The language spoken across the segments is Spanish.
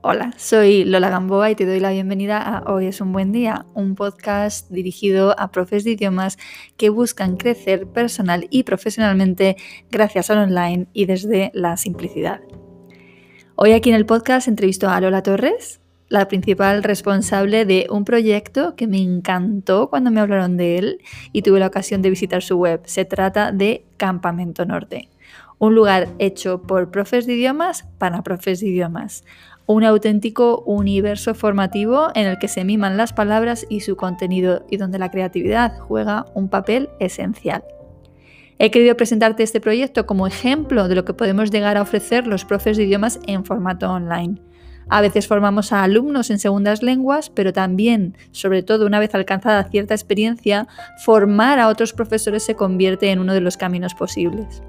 Hola, soy Lola Gamboa y te doy la bienvenida a Hoy es un buen día, un podcast dirigido a profes de idiomas que buscan crecer personal y profesionalmente gracias al online y desde la simplicidad. Hoy aquí en el podcast entrevisto a Lola Torres, la principal responsable de un proyecto que me encantó cuando me hablaron de él y tuve la ocasión de visitar su web. Se trata de Campamento Norte, un lugar hecho por profes de idiomas para profes de idiomas, un auténtico universo formativo en el que se miman las palabras y su contenido y donde la creatividad juega un papel esencial. He querido presentarte este proyecto como ejemplo de lo que podemos llegar a ofrecer los profes de idiomas en formato online. A veces formamos a alumnos en segundas lenguas, pero también, sobre todo una vez alcanzada cierta experiencia, formar a otros profesores se convierte en uno de los caminos posibles.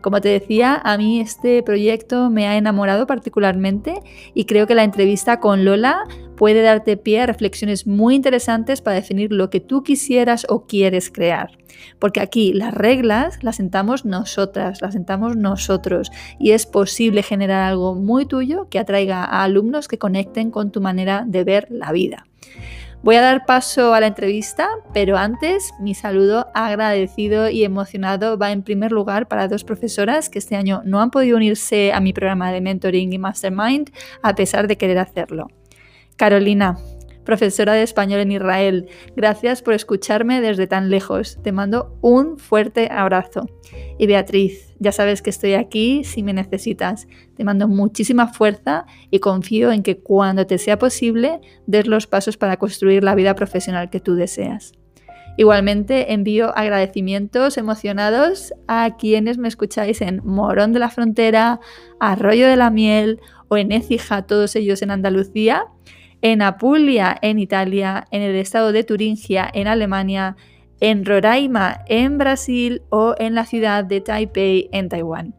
Como te decía, a mí este proyecto me ha enamorado particularmente y creo que la entrevista con Lola puede darte pie a reflexiones muy interesantes para definir lo que tú quisieras o quieres crear. Porque aquí las reglas las sentamos nosotras, las sentamos nosotros y es posible generar algo muy tuyo que atraiga a alumnos que conecten con tu manera de ver la vida. Voy a dar paso a la entrevista, pero antes mi saludo agradecido y emocionado va en primer lugar para dos profesoras que este año no han podido unirse a mi programa de mentoring y mastermind a pesar de querer hacerlo. Carolina, profesora de español en Israel. Gracias por escucharme desde tan lejos. Te mando un fuerte abrazo. Y Beatriz, ya sabes que estoy aquí si me necesitas. Te mando muchísima fuerza y confío en que cuando te sea posible des los pasos para construir la vida profesional que tú deseas. Igualmente envío agradecimientos emocionados a quienes me escucháis en Morón de la Frontera, Arroyo de la Miel o en Écija, todos ellos en Andalucía en Apulia, en Italia, en el estado de Turingia, en Alemania, en Roraima, en Brasil o en la ciudad de Taipei, en Taiwán.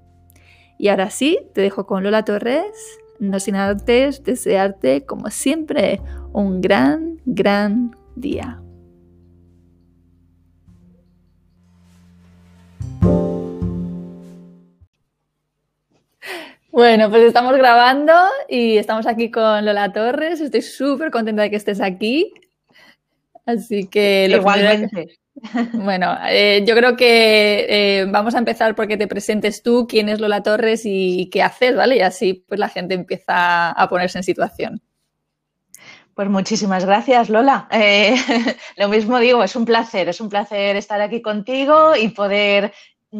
Y ahora sí, te dejo con Lola Torres, no sin antes desearte, como siempre, un gran, gran día. Bueno, pues estamos grabando y estamos aquí con Lola Torres. Estoy súper contenta de que estés aquí. Así que... Igualmente. Bueno, eh, yo creo que eh, vamos a empezar porque te presentes tú, quién es Lola Torres y, qué haces, ¿vale? Y así pues la gente empieza a ponerse en situación. Pues muchísimas gracias, Lola. Eh, lo mismo digo, es un placer, es un placer estar aquí contigo y poder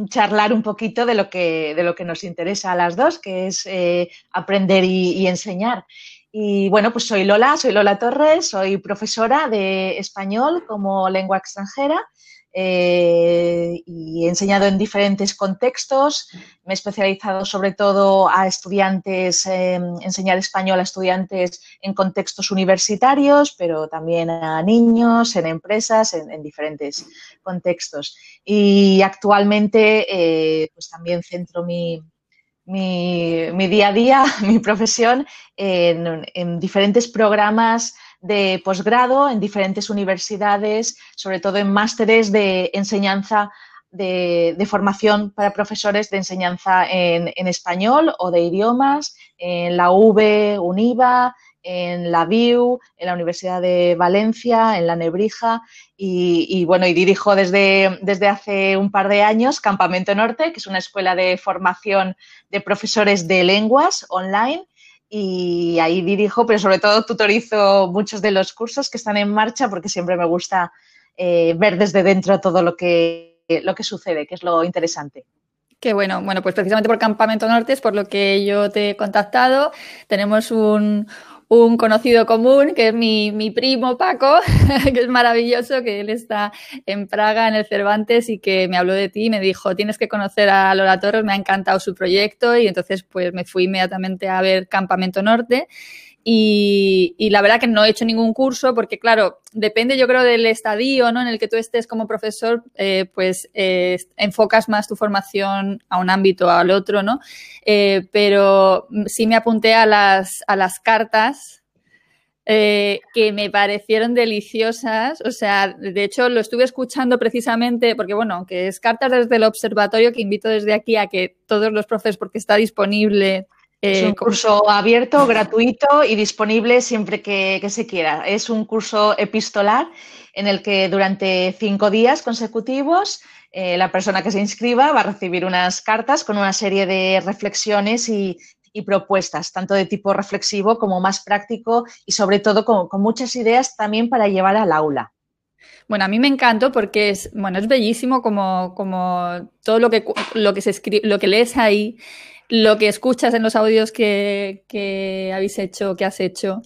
charlar un poquito de lo que, de lo que nos interesa a las dos, que es eh, aprender y, enseñar. Y bueno, pues soy Lola, soy Lola Torres, soy profesora de español como lengua extranjera eh, y he enseñado en diferentes contextos. Me he especializado sobre todo a estudiantes, enseñar español a estudiantes en contextos universitarios, pero también a niños, en empresas, en, diferentes contextos. Y actualmente eh, pues también centro mi, mi, día a día, mi profesión, en diferentes programas de posgrado en diferentes universidades, sobre todo en másteres de enseñanza de, formación para profesores de enseñanza en, español o de idiomas, en la V, UNIVA, en la BIU, en la Universidad de Valencia, en la Nebrija y, bueno, y dirijo desde, desde hace un par de años Campamento Norte, que es una escuela de formación de profesores de lenguas online y ahí dirijo, pero sobre todo tutorizo muchos de los cursos que están en marcha porque siempre me gusta eh, ver desde dentro todo lo que, lo que sucede, que es lo interesante. Qué bueno. Bueno, pues precisamente por Campamento Norte es por lo que yo te he contactado. Tenemos un, un conocido común, que es mi, mi primo Paco, que es maravilloso, que él está en Praga, en el Cervantes, y que me habló de ti y me dijo, tienes que conocer a Lola Torres, me ha encantado su proyecto, y entonces pues me fui inmediatamente a ver Campamento Norte. Y, la verdad que no he hecho ningún curso porque, claro, depende yo creo del estadio ¿no? en el que tú estés como profesor, eh, pues eh, enfocas más tu formación a un ámbito o al otro, ¿no? Eh, pero sí me apunté a las, a las cartas que me parecieron deliciosas. O sea, de hecho lo estuve escuchando precisamente porque, bueno, que es cartas desde el observatorio que invito desde aquí a que todos los profes, porque está disponible es un curso abierto, gratuito y disponible siempre que, se quiera. Es un curso epistolar en el que durante cinco días consecutivos eh, la persona que se inscriba va a recibir unas cartas con una serie de reflexiones y, propuestas, tanto de tipo reflexivo como más práctico y sobre todo con, con muchas ideas también para llevar al aula. Bueno, a mí me encantó porque es, bueno, es bellísimo como, como todo lo que, lo que se escribe, lo que lees ahí lo que escuchas en los audios que, que habéis hecho, que has hecho,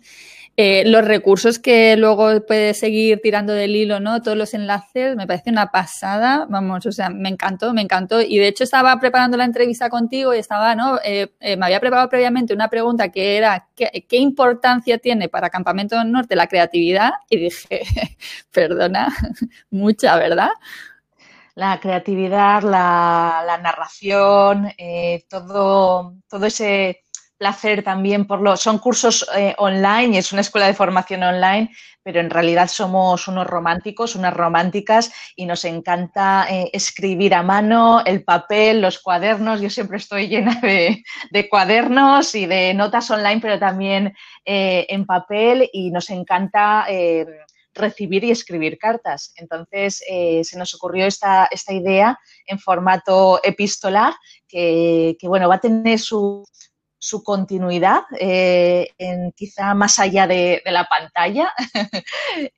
eh, los recursos que luego puedes seguir tirando del hilo, ¿no? Todos los enlaces, me parece una pasada, vamos, o sea, me encantó, me encantó. Y de hecho estaba preparando la entrevista contigo y estaba, ¿no? Eh, eh, me había preparado previamente una pregunta que era, ¿qué, ¿qué, importancia tiene para Campamento Norte la creatividad? Y dije, perdona, mucha, ¿verdad? La creatividad, la, narración, eh, todo, todo ese placer también por los... Son cursos eh, online y es una escuela de formación online, pero en realidad somos unos románticos, unas románticas y nos encanta eh, escribir a mano, el papel, los cuadernos. Yo siempre estoy llena de, de cuadernos y de notas online, pero también en papel y nos encanta recibir y escribir cartas. Entonces eh, se nos ocurrió esta, esta, idea en formato epistolar que, bueno, va a tener su, su continuidad eh, en, quizá más allá de, la pantalla.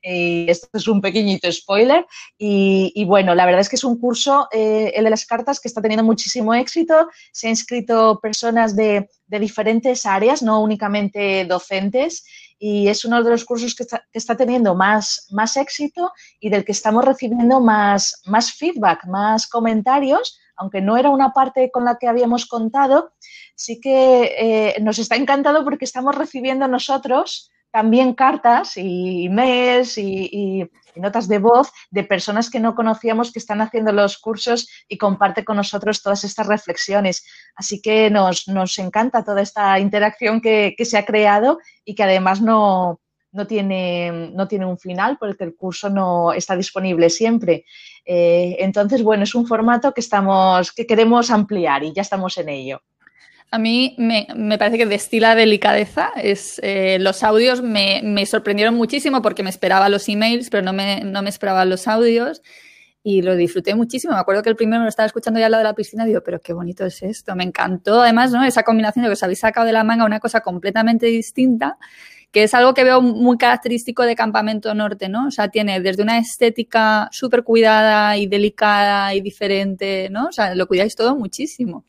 y esto es un pequeñito spoiler. Y, bueno, la verdad es que es un curso, eh, el de las cartas, que está teniendo muchísimo éxito. Se han inscrito personas de, de diferentes áreas, no únicamente docentes y es uno de los cursos que está, teniendo más, más éxito y del que estamos recibiendo más, más feedback, más comentarios, aunque no era una parte con la que habíamos contado, sí que eh, nos está encantado porque estamos recibiendo nosotros también cartas y mails y, notas de voz de personas que no conocíamos que están haciendo los cursos y comparte con nosotros todas estas reflexiones. Así que nos, encanta toda esta interacción que, se ha creado y que además no, tiene, no tiene un final porque el curso no está disponible siempre. Eh, entonces, bueno, es un formato que, estamos, que queremos ampliar y ya estamos en ello. A mí me, parece que destila delicadeza. Es, eh, los audios me, sorprendieron muchísimo porque me esperaba los emails, pero no me, no me esperaba los audios y lo disfruté muchísimo. Me acuerdo que el primero me lo estaba escuchando ya al lado de la piscina y digo, pero qué bonito es esto. Me encantó además ¿no? esa combinación de que os habéis sacado de la manga una cosa completamente distinta que es algo que veo muy característico de Campamento Norte, ¿no? O sea, tiene desde una estética súper cuidada y delicada y diferente, ¿no? O sea, lo cuidáis todo muchísimo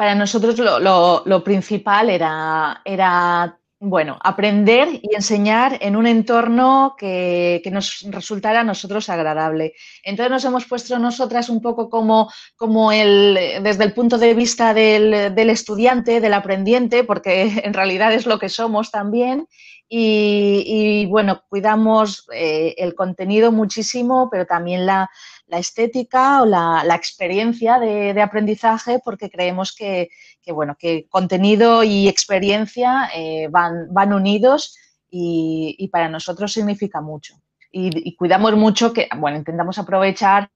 para nosotros lo, principal era, era, bueno, aprender y enseñar en un entorno que, nos resultara a nosotros agradable. Entonces nos hemos puesto nosotras un poco como, el, desde el punto de vista del, estudiante, del aprendiente, porque en realidad es lo que somos también. Y, bueno, cuidamos eh, el contenido muchísimo, pero también la, la estética o la, experiencia de, aprendizaje porque creemos que, bueno, que contenido y experiencia eh, van, van unidos y, para nosotros significa mucho. Y, cuidamos mucho que, bueno, intentamos aprovechar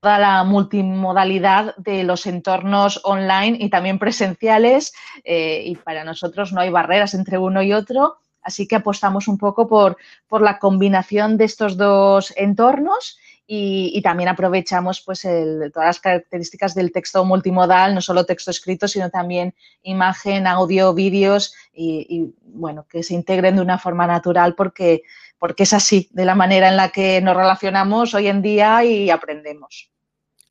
toda la multimodalidad de los entornos online y también presenciales eh, y para nosotros no hay barreras entre uno y otro, así que apostamos un poco por, por la combinación de estos dos entornos y, también aprovechamos pues todas las características del texto multimodal, no solo texto escrito, sino también imagen, audio, vídeos y, bueno, que se integren de una forma natural porque, porque es así, de la manera en la que nos relacionamos hoy en día y aprendemos.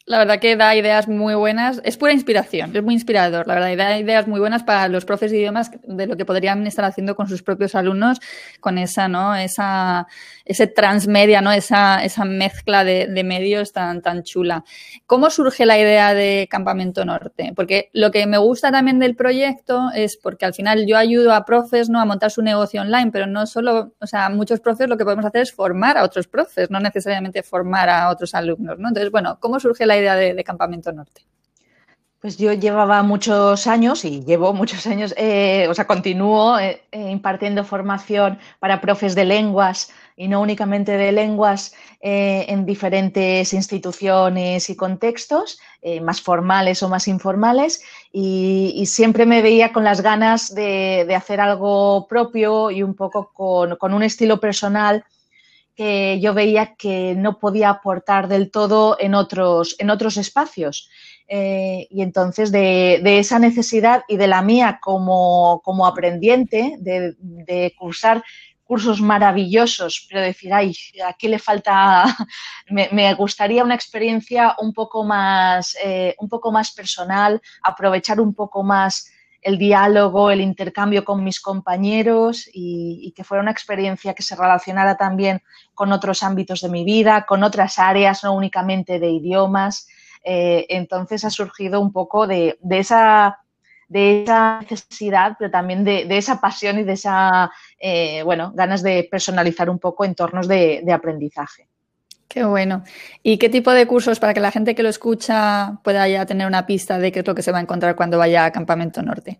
La verdad que da ideas muy buenas. Es pura inspiración, es muy inspirador. La verdad, da ideas muy buenas para los profes de idiomas de lo que podrían estar haciendo con sus propios alumnos, con esa, ¿no? Esa, ese transmedia, ¿no? Esa, esa mezcla de, medios tan, tan chula. ¿Cómo surge la idea de Campamento Norte? Porque lo que me gusta también del proyecto es porque al final yo ayudo a profes, ¿no? A montar su negocio online, pero no solo, o sea, muchos profes lo que podemos hacer es formar a otros profes, no necesariamente formar a otros alumnos, ¿no? Entonces, bueno, ¿cómo surge la idea de, Campamento Norte? Pues yo llevaba muchos años y llevo muchos años, eh, o sea, continúo eh, eh, impartiendo formación para profes de lenguas y no únicamente de lenguas en diferentes instituciones y contextos, más formales o más informales, y, siempre me veía con las ganas de, hacer algo propio y un poco con, un estilo personal que yo veía que no podía aportar del todo en otros, en otros espacios. Eh, y entonces de, esa necesidad y de la mía como, aprendiente de, cursar cursos maravillosos, pero decir, ay, aquí le falta, me, gustaría una experiencia un poco más, eh, un poco más personal, aprovechar un poco más el diálogo, el intercambio con mis compañeros y, que fuera una experiencia que se relacionara también con otros ámbitos de mi vida, con otras áreas, no únicamente de idiomas. Eh, entonces ha surgido un poco de, esa, de esa necesidad, pero también de, esa pasión y de esa, eh, bueno, ganas de personalizar un poco entornos de, aprendizaje. Qué bueno. ¿Y qué tipo de cursos para que la gente que lo escucha pueda ya tener una pista de qué es lo que se va a encontrar cuando vaya a Campamento Norte?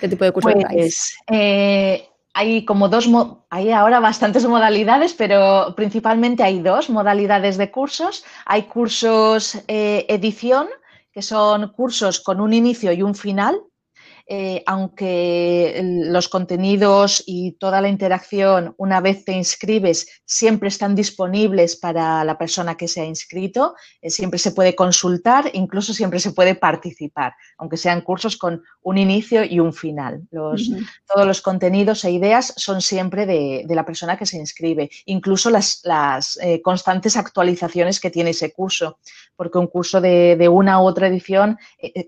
¿Qué tipo de cursos pues, eh, hay como dos, hay ahora bastantes modalidades, pero principalmente hay dos modalidades de cursos. Hay cursos eh, edición, que son cursos con un inicio y un final, eh, aunque los contenidos y toda la interacción, una vez te inscribes, siempre están disponibles para la persona que se ha inscrito, eh, siempre se puede consultar, incluso siempre se puede participar, aunque sean cursos con un inicio y un final. Todos los contenidos e ideas son siempre de, la persona que se inscribe, incluso las, eh, constantes actualizaciones que tiene ese curso, porque un curso de, de una u otra edición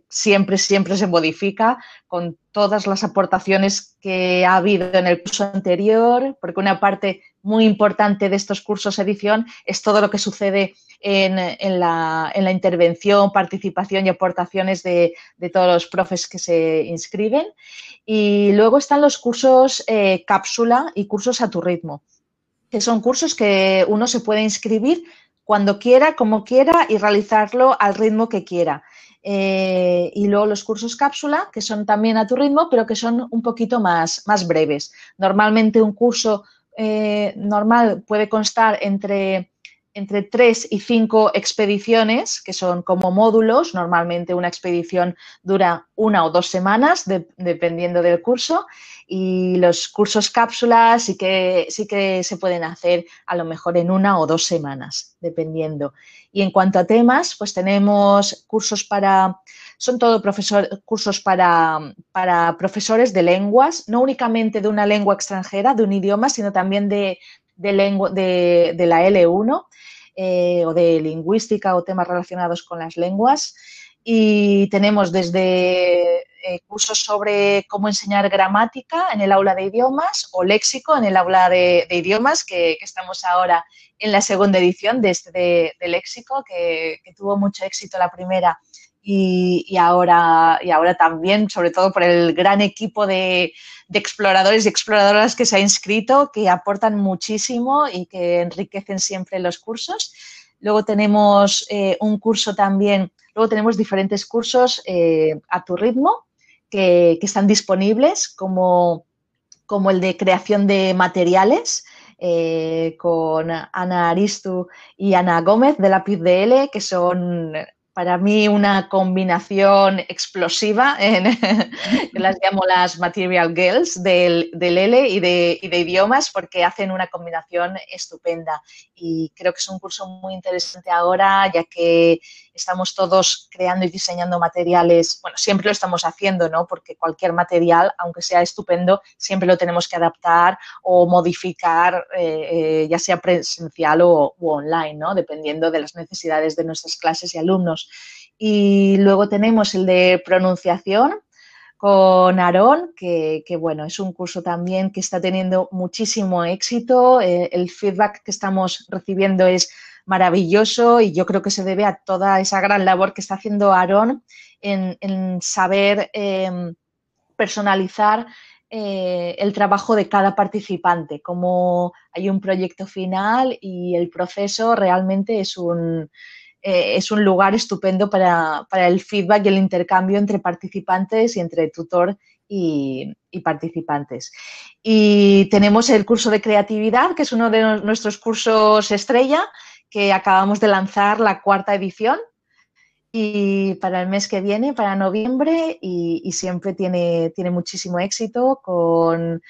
siempre, siempre se modifica con todas las aportaciones que ha habido en el curso anterior, porque una parte muy importante de estos cursos edición es todo lo que sucede en, la, intervención, participación y aportaciones de, todos los profes que se inscriben. Y luego están los cursos eh, cápsula y cursos a tu ritmo, que son cursos que uno se puede inscribir cuando quiera, como quiera y realizarlo al ritmo que quiera. Eh, y luego los cursos cápsula, que son también a tu ritmo, pero que son un poquito más, más breves. Normalmente un curso eh, normal puede constar entre, entre tres y cinco expediciones, que son como módulos. Normalmente una expedición dura una o dos semanas, dependiendo del curso. Y los cursos cápsulas sí que, sí que se pueden hacer a lo mejor en una o dos semanas, dependiendo. Y en cuanto a temas, pues tenemos cursos para, son todo profesor, cursos para, para profesores de lenguas, no únicamente de una lengua extranjera, de un idioma, sino también de, de, lengua, de, de la L1 eh, o de lingüística o temas relacionados con las lenguas. Y tenemos desde eh, cursos sobre cómo enseñar gramática en el aula de idiomas o léxico en el aula de, idiomas, que, estamos ahora en la segunda edición de este de, léxico, que, tuvo mucho éxito la primera y, ahora, y ahora también, sobre todo por el gran equipo de, exploradores y exploradoras que se ha inscrito, que aportan muchísimo y que enriquecen siempre los cursos. Luego tenemos eh, un curso también, luego tenemos diferentes cursos eh, a tu ritmo, que, están disponibles, como, como, el de creación de materiales, eh, con Ana Aristu y Ana Gómez de Lápiz DL, que son para mí una combinación explosiva, en, las llamo las Material Girls del, del L y de, y de, idiomas, porque hacen una combinación estupenda. Y creo que es un curso muy interesante ahora, ya que estamos todos creando y diseñando materiales, bueno, siempre lo estamos haciendo, ¿no? Porque cualquier material, aunque sea estupendo, siempre lo tenemos que adaptar o modificar, eh, eh, ya sea presencial o online, ¿no? Dependiendo de las necesidades de nuestras clases y alumnos. Y luego tenemos el de pronunciación, con Aarón, que, bueno, es un curso también que está teniendo muchísimo éxito. Eh, el feedback que estamos recibiendo es maravilloso y yo creo que se debe a toda esa gran labor que está haciendo Aarón en, saber em, personalizar eh, el trabajo de cada participante, como hay un proyecto final y el proceso realmente es un, eh, es un lugar estupendo para, el feedback y el intercambio entre participantes y entre tutor y, participantes. Y tenemos el curso de creatividad, que es uno de nuestros cursos estrella, que acabamos de lanzar la cuarta edición y para el mes que viene, para noviembre, y, siempre tiene, tiene muchísimo éxito con,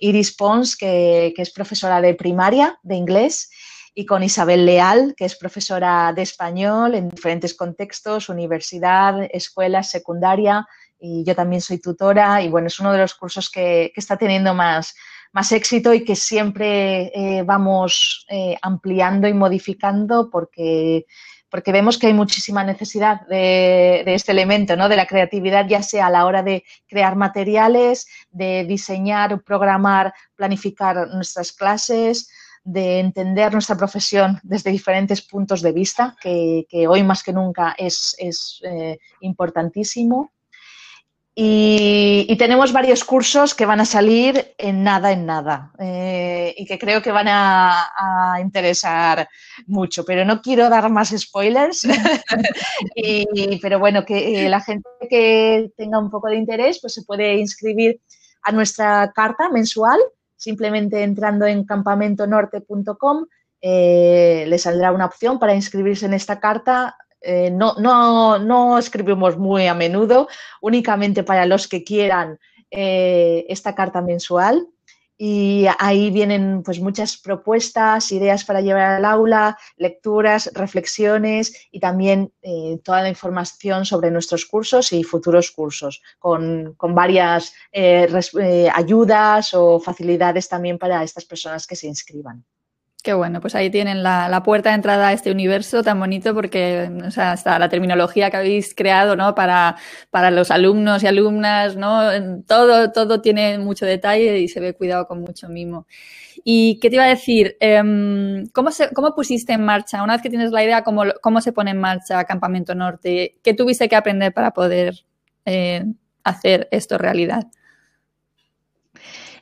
Iris Pons, que, es profesora de primaria de inglés, y con Isabel Leal, que es profesora de español en diferentes contextos, universidad, escuela, secundaria, y yo también soy tutora, y bueno, es uno de los cursos que, está teniendo más, más éxito y que siempre eh, vamos eh, ampliando y modificando porque porque vemos que hay muchísima necesidad de, este elemento, ¿no? de la creatividad, ya sea a la hora de crear materiales, de diseñar, programar, planificar nuestras clases, de entender nuestra profesión desde diferentes puntos de vista, que, hoy más que nunca es, eh, importantísimo. Y, tenemos varios cursos que van a salir en nada, en nada, eh, y que creo que van a, interesar mucho, pero no quiero dar más spoilers, pero bueno, que eh, la gente que tenga un poco de interés, pues se puede inscribir a nuestra carta mensual, simplemente entrando en campamentonorte.com, eh, le saldrá una opción para inscribirse en esta carta eh, no, no, escribimos muy a menudo, únicamente para los que quieran eh, esta carta mensual. Y ahí vienen pues muchas propuestas, ideas para llevar al aula, lecturas, reflexiones y también eh, toda la información sobre nuestros cursos y futuros cursos, con, con varias ayudas o facilidades también para estas personas que se inscriban. Qué bueno, pues ahí tienen la, puerta de entrada a este universo tan bonito porque, o sea, hasta la terminología que habéis creado, ¿no? Para, para los alumnos y alumnas, ¿no? Todo, todo tiene mucho detalle y se ve cuidado con mucho mimo. ¿Y qué te iba a decir? Em, ¿cómo, ¿Cómo pusiste en marcha, una vez que tienes la idea, cómo, cómo se pone en marcha Campamento Norte? ¿Qué tuviste que aprender para poder eh, hacer esto realidad?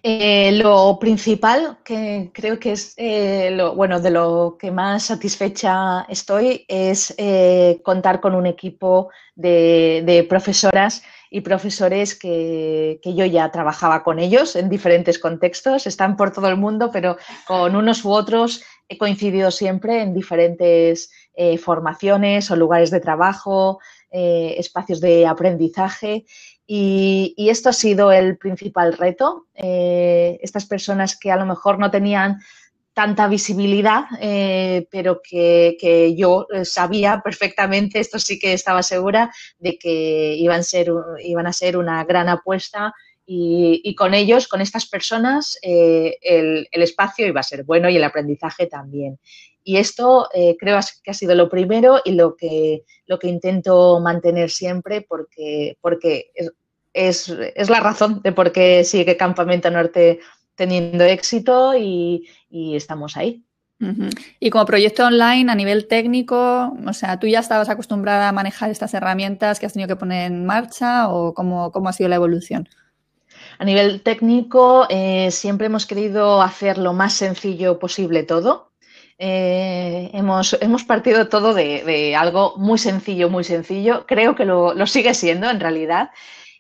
Eh, lo principal que creo que es eh, lo, bueno, de lo que más satisfecha estoy es eh, contar con un equipo de, profesoras y profesores que, yo ya trabajaba con ellos en diferentes contextos, están por todo el mundo, pero con unos u otros he coincidido siempre en diferentes formaciones o lugares de trabajo, espacios de aprendizaje y, esto ha sido el principal reto. Eh, estas personas que a lo mejor no tenían tanta visibilidad, eh, pero que, yo eh, sabía perfectamente, esto sí que estaba segura, de que iban, ser, iban a ser una gran apuesta y, con ellos, con estas personas, el, espacio iba a ser bueno y el aprendizaje también. Y esto creo que ha sido lo primero y lo que, lo que intento mantener siempre porque, porque es, la razón de por qué sigue Campamento Norte teniendo éxito y, estamos ahí. Y como proyecto online a nivel técnico, o sea, ¿tú ya estabas acostumbrada a manejar estas herramientas que has tenido que poner en marcha o cómo, ha sido la evolución? A nivel técnico, eh, siempre hemos querido hacer lo más sencillo posible todo. Eh, hemos, partido todo de, algo muy sencillo, muy sencillo. Creo que lo, lo sigue siendo en realidad.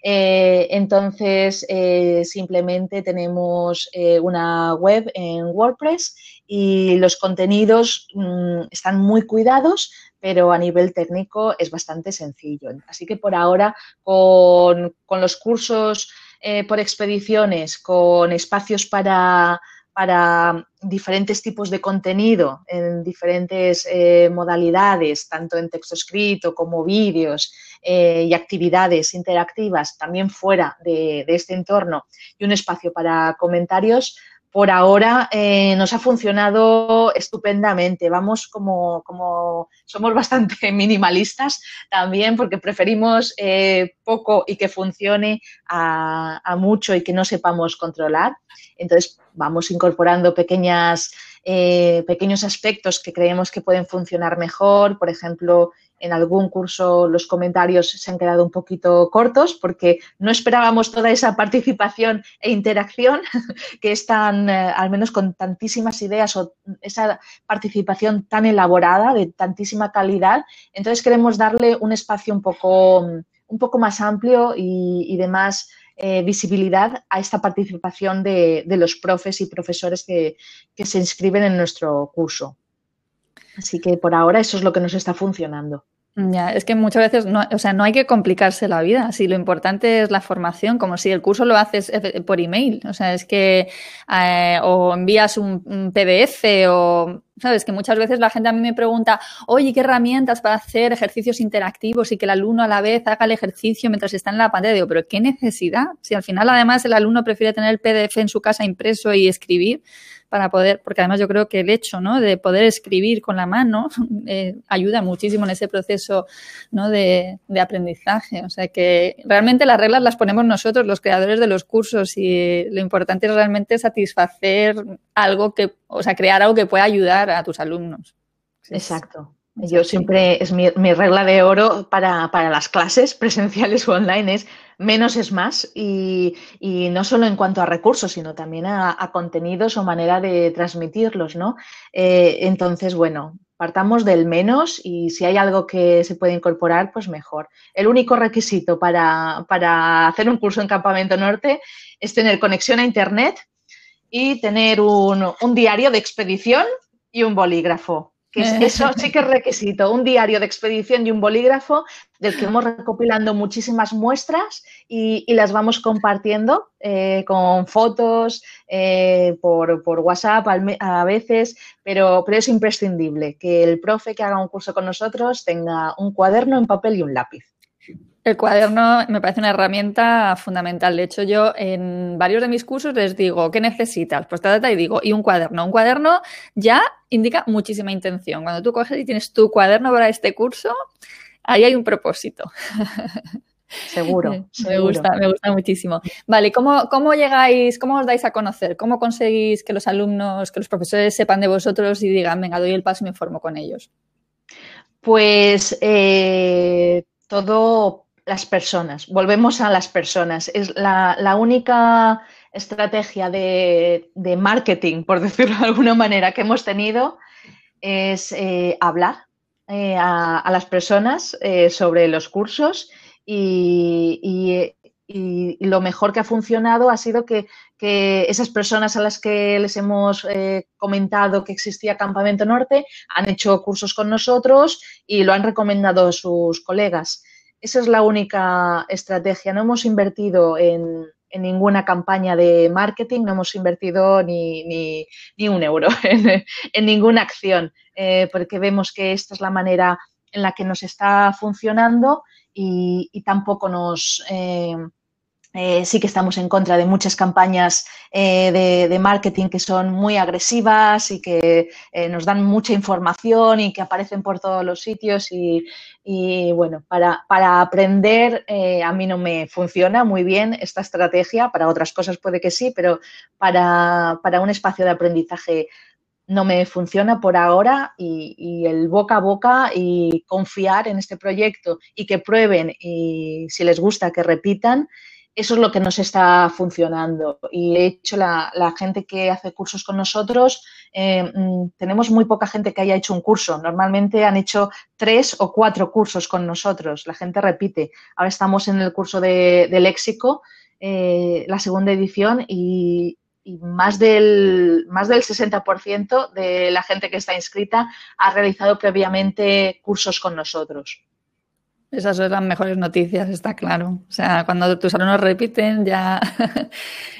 Eh, entonces, eh, simplemente tenemos eh, una web en WordPress y los contenidos mm, están muy cuidados, pero a nivel técnico es bastante sencillo. Así que por ahora, con, los cursos por expediciones, con espacios para, para diferentes tipos de contenido en diferentes modalidades, tanto en texto escrito como vídeos, eh, y actividades interactivas también fuera de, este entorno y un espacio para comentarios, por ahora eh, nos ha funcionado estupendamente. Vamos como, como, somos bastante minimalistas también porque preferimos eh, poco y que funcione a, mucho y que no sepamos controlar. Entonces vamos incorporando pequeñas, pequeños aspectos que creemos que pueden funcionar mejor. Por ejemplo, en algún curso los comentarios se han quedado un poquito cortos porque no esperábamos toda esa participación e interacción que están, eh, al menos con tantísimas ideas o esa participación tan elaborada, de tantísima calidad. Entonces queremos darle un espacio un poco, un poco más amplio y, de más eh, visibilidad a esta participación de, los profes y profesores que, que se inscriben en nuestro curso. Así que por ahora eso es lo que nos está funcionando. Ya, es que muchas veces no, o sea, no hay que complicarse la vida. Si lo importante es la formación, como si el curso lo haces eh, por email. O sea, es que eh, o envías un, PDF o sabes que muchas veces la gente a mí me pregunta, oye, ¿qué herramientas para hacer ejercicios interactivos y que el alumno a la vez haga el ejercicio mientras está en la pantalla? Digo, pero qué necesidad. Si al final además el alumno prefiere tener el PDF en su casa impreso y escribir, para poder, porque además yo creo que el hecho ¿no? de poder escribir con la mano eh, ayuda muchísimo en ese proceso ¿no? de, de, aprendizaje. O sea que realmente las reglas las ponemos nosotros, los creadores de los cursos, y lo importante es realmente satisfacer algo que, o sea, crear algo que pueda ayudar a tus alumnos. Exacto. Yo siempre, es mi, regla de oro para, las clases presenciales o online, es menos es más y, no solo en cuanto a recursos, sino también a, contenidos o manera de transmitirlos, ¿no? Eh, entonces, bueno, partamos del menos y si hay algo que se puede incorporar, pues mejor. El único requisito para, hacer un curso en Campamento Norte es tener conexión a Internet y tener un, un diario de expedición y un bolígrafo que eso sí que es requisito, un diario de expedición y un bolígrafo del que vamos recopilando muchísimas muestras y, las vamos compartiendo eh, con fotos, eh, por, WhatsApp a veces, pero, pero es imprescindible que el profe que haga un curso con nosotros tenga un cuaderno en papel y un lápiz. El cuaderno me parece una herramienta fundamental. De hecho, yo en varios de mis cursos les digo, ¿qué necesitas? Pues trata y digo, y un cuaderno. Un cuaderno ya indica muchísima intención. Cuando tú coges y tienes tu cuaderno para este curso, ahí hay un propósito. Seguro, me gusta, me gusta muchísimo. Vale, ¿cómo, ¿cómo llegáis, cómo os dais a conocer? ¿Cómo conseguís que los alumnos, que los profesores sepan de vosotros y digan, venga, doy el paso y me formo con ellos? Pues eh, todo las personas, volvemos a las personas. Es la, única estrategia de, marketing, por decirlo de alguna manera, que hemos tenido es eh, hablar eh, a, las personas eh, sobre los cursos y, lo mejor que ha funcionado ha sido que, esas personas a las que les hemos comentado que existía Campamento Norte han hecho cursos con nosotros y lo han recomendado a sus colegas. Esa es la única estrategia. No hemos invertido en, ninguna campaña de marketing, no hemos invertido ni, un euro en, ninguna acción, eh, porque vemos que esta es la manera en la que nos está funcionando y, tampoco nos... Eh, eh, sí que estamos en contra de muchas campañas eh, de, marketing que son muy agresivas y que eh, nos dan mucha información y que aparecen por todos los sitios y, bueno, para, aprender a mí no me funciona muy bien esta estrategia, para otras cosas puede que sí, pero para, un espacio de aprendizaje no me funciona por ahora y, y, el boca a boca y confiar en este proyecto y que prueben y si les gusta que repitan eso es lo que nos está funcionando. Y de hecho, la, gente que hace cursos con nosotros, eh, mm, tenemos muy poca gente que haya hecho un curso. Normalmente han hecho tres o cuatro cursos con nosotros. La gente repite. Ahora estamos en el curso de, léxico, eh, la segunda edición, y, más del, más del 60% de la gente que está inscrita ha realizado previamente cursos con nosotros. Esas son las mejores noticias, está claro. O sea, cuando tus alumnos repiten, ya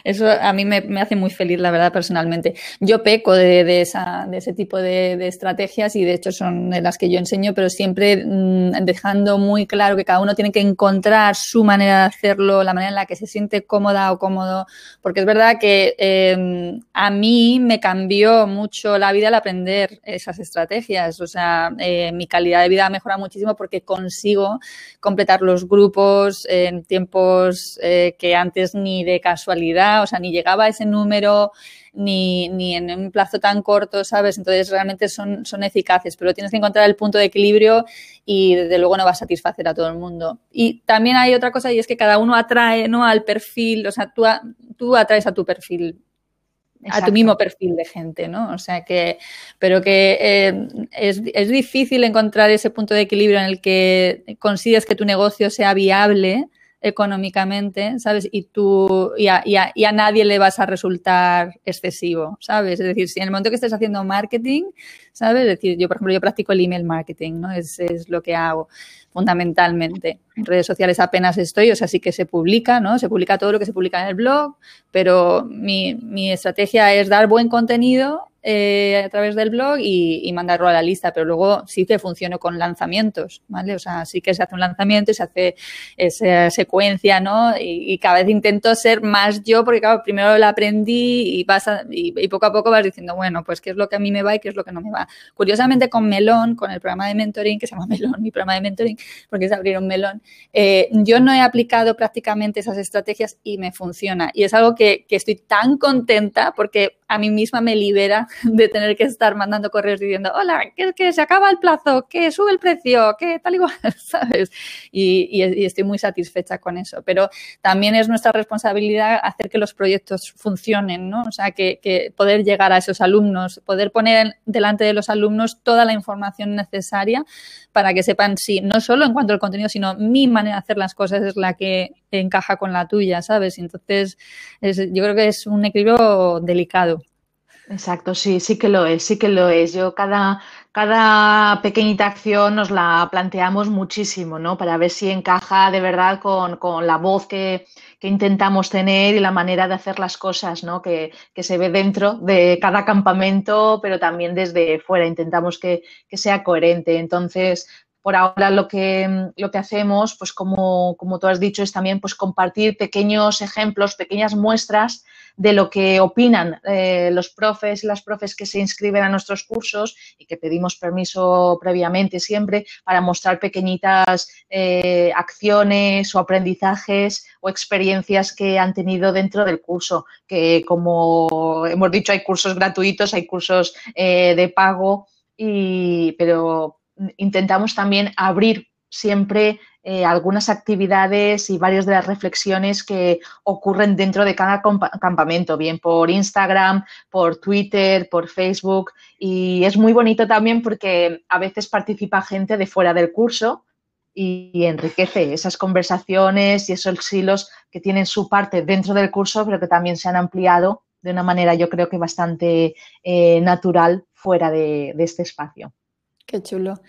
eso a mí me, hace muy feliz, la verdad, personalmente. Yo peco de, esa, ese tipo de, estrategias y de hecho son las que yo enseño, pero siempre mm, dejando muy claro que cada uno tiene que encontrar su manera de hacerlo, la manera en la que se siente cómoda o cómodo, porque es verdad que em, a mí me cambió mucho la vida al aprender esas estrategias. O sea, eh, mi calidad de vida mejora muchísimo porque consigo completar los grupos en tiempos eh, que antes ni de casualidad, o sea, ni llegaba a ese número, ni, ni en un plazo tan corto, ¿sabes? Entonces realmente son, son eficaces, pero tienes que encontrar el punto de equilibrio y desde luego no va a satisfacer a todo el mundo. Y también hay otra cosa y es que cada uno atrae ¿no? al perfil, o sea, tú, tú atraes a tu perfil a tu mismo perfil de gente, ¿no? O sea que, pero que eh, es, es, difícil encontrar ese punto de equilibrio en el que consigues que tu negocio sea viable económicamente, ¿sabes? Y tú, y a, y, a, nadie le vas a resultar excesivo, ¿sabes? Es decir, si en el momento que estés haciendo marketing, ¿sabes? Es decir, yo, por ejemplo, yo practico el email marketing, ¿no? Es, es lo que hago fundamentalmente. En redes sociales apenas estoy, o sea, sí que se publica, ¿no? Se publica todo lo que se publica en el blog, pero mi, mi estrategia es dar buen contenido eh, a través del blog y, mandarlo a la lista, pero luego sí que funciona con lanzamientos, ¿vale? O sea, sí que se hace un lanzamiento y se hace esa secuencia, ¿no? Y, cada vez intento ser más yo, porque claro, primero lo aprendí y, pasa, y, poco a poco vas diciendo, bueno, pues qué es lo que a mí me va y qué es lo que no me va. Curiosamente con Melón, con el programa de mentoring, que se llama Melón, mi programa de mentoring, porque es abrir un melón, eh, yo no he aplicado prácticamente esas estrategias y me funciona. Y es algo que, que estoy tan contenta porque a mí misma me libera de tener que estar mandando correos diciendo, hola, que, se acaba el plazo, que sube el precio, que tal igual, ¿sabes? Y, estoy muy satisfecha con eso. Pero también es nuestra responsabilidad hacer que los proyectos funcionen, ¿no? O sea, que, que poder llegar a esos alumnos, poder poner delante de los alumnos toda la información necesaria para que sepan si no solo en cuanto al contenido, sino mi manera de hacer las cosas es la que encaja con la tuya, ¿sabes? Entonces, yo creo que es un equilibrio delicado. Exacto, sí, sí que lo es, sí que lo es. Yo cada, cada pequeñita acción nos la planteamos muchísimo, ¿no? Para ver si encaja de verdad con, con la voz que, que, intentamos tener y la manera de hacer las cosas, ¿no? Que, que, se ve dentro de cada campamento, pero también desde fuera. Intentamos que, que sea coherente. Entonces, por ahora lo que, lo que hacemos, pues como, como, tú has dicho, es también pues, compartir pequeños ejemplos, pequeñas muestras de lo que opinan eh, los profes y las profes que se inscriben a nuestros cursos y que pedimos permiso previamente siempre para mostrar pequeñitas eh, acciones o aprendizajes o experiencias que han tenido dentro del curso, que como hemos dicho hay cursos gratuitos, hay cursos eh, de pago, y, pero intentamos también abrir siempre eh, algunas actividades y varias de las reflexiones que ocurren dentro de cada campamento, bien por Instagram, por Twitter, por Facebook. Y es muy bonito también porque a veces participa gente de fuera del curso y enriquece esas conversaciones y esos hilos que tienen su parte dentro del curso, pero que también se han ampliado de una manera yo creo que bastante eh, natural fuera de este espacio. Qué chulo.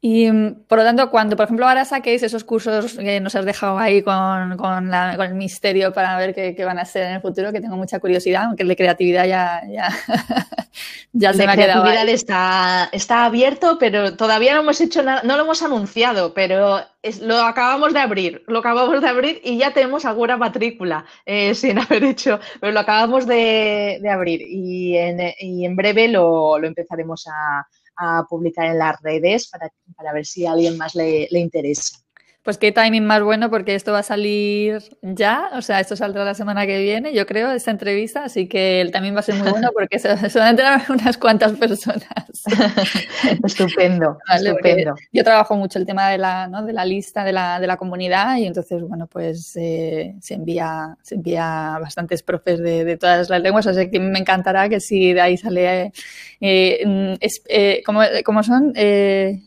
Y mm, por lo tanto, cuando, por ejemplo, ahora saquéis esos cursos que nos has dejado ahí con, con, el misterio para ver qué, van a ser en el futuro, que tengo mucha curiosidad, aunque el de creatividad ya, ya, ya se me ha quedado. creatividad está, está abierto, pero todavía no hemos hecho nada, no lo hemos anunciado, pero lo acabamos de abrir, lo acabamos de abrir y ya tenemos alguna matrícula eh, sin haber hecho, pero lo acabamos de, abrir y en, y en breve lo, lo empezaremos a a publicar en las redes para, para ver si a alguien más le, le interesa. Pues qué timing más bueno porque esto va a salir ya, o sea, esto saldrá la semana que viene, yo creo, esta entrevista, así que el timing va a ser muy bueno porque se, van a enterar unas cuantas personas. estupendo, estupendo. Yo trabajo mucho el tema de la, ¿no? de la lista de la, de la comunidad y entonces, bueno, pues eh, se envía se envía bastantes profes de, de, todas las lenguas, así que me encantará que si de ahí sale, eh, mm, eh, ¿cómo, son? Eh,